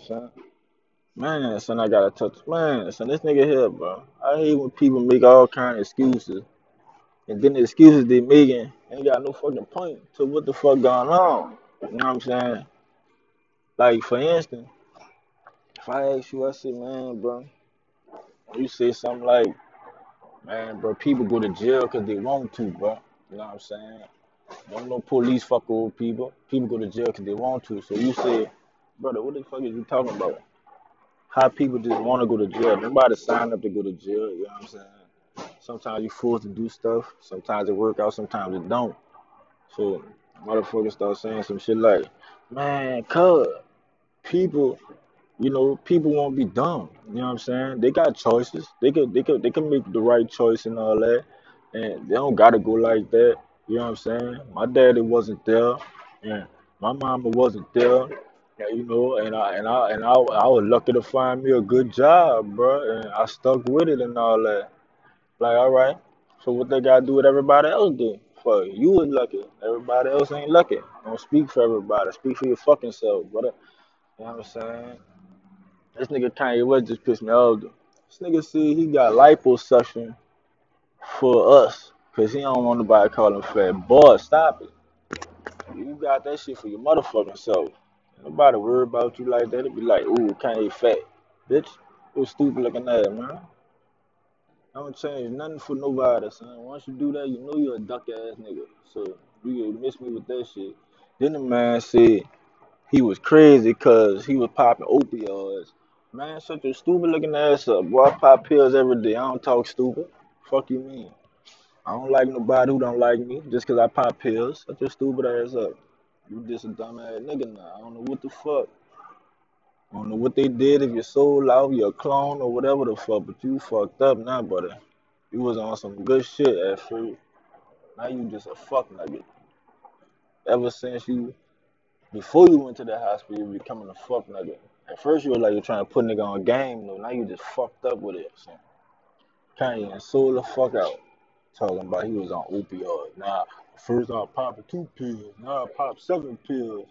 son. Man, son, I gotta touch. Man, son, this nigga here, bro. I hate when people make all kind of excuses, and then the excuses they making ain't got no fucking point to what the fuck going on. You know what I'm saying? Like, for instance, if I ask you, I say, man, bro, you say something like, man, bro, people go to jail because they want to, bro. You know what I'm saying? Don't no police fuck old people. People go to jail because they want to. So you say, brother, what the fuck is you talking about? How people just want to go to jail. Nobody signed up to go to jail. You know what I'm saying? Sometimes you forced to do stuff. Sometimes it work out. Sometimes it don't. So motherfuckers start saying some shit like, man, cuz people, you know, people won't be dumb. You know what I'm saying? They got choices. They could they could they can make the right choice and all that. And they don't gotta go like that. You know what I'm saying? My daddy wasn't there and my mama wasn't there. Yeah, you know, and I and I and I I was lucky to find me a good job, bro, and I stuck with it and all that. Like, all right, so what they gotta do what everybody else do? For you was lucky, everybody else ain't lucky. Don't speak for everybody. Speak for your fucking self, brother. You know what I'm saying? This nigga Kanye West just pissed me off. This nigga see he got liposuction for us, cause he don't want nobody call him fat. Boy, stop it. You got that shit for your motherfucking self. Nobody worry about you like that. It be like, ooh, Kanye fat. Bitch, you stupid looking ass, man. I don't change nothing for nobody, son. Once you do that, you know you're a duck ass nigga. So you can miss me with that shit. Then the man said he was crazy cause he was popping opioids. Man, such a stupid looking ass up. Boy, I pop pills every day. I don't talk stupid. Fuck you mean? I don't like nobody who don't like me just cause I pop pills. Shut your stupid ass up. You just a dumb ass nigga now. I don't know what the fuck. I don't know what they did if your soul out, you're a clone or whatever the fuck, but you fucked up now, brother. You was on some good shit at first. Now you just a fuck nugget. Ever since you, before you went to the hospital, you becoming a fuck nugget. At first you were like you're trying to put nigga on game, though. Now you just fucked up with it. So Kanye and sold the fuck out. Talking about he was on opioid. Nah, first I popped two pills. Now I pop seven pills.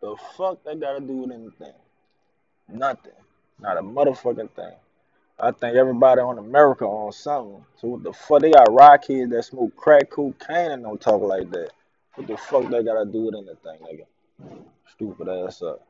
The fuck that gotta do with anything? Nothing. Not a motherfucking thing. I think everybody on America on something. So what the fuck? They got rock kids that smoke crack cocaine and don't talk like that. What the fuck they gotta do with anything, nigga? Stupid ass up.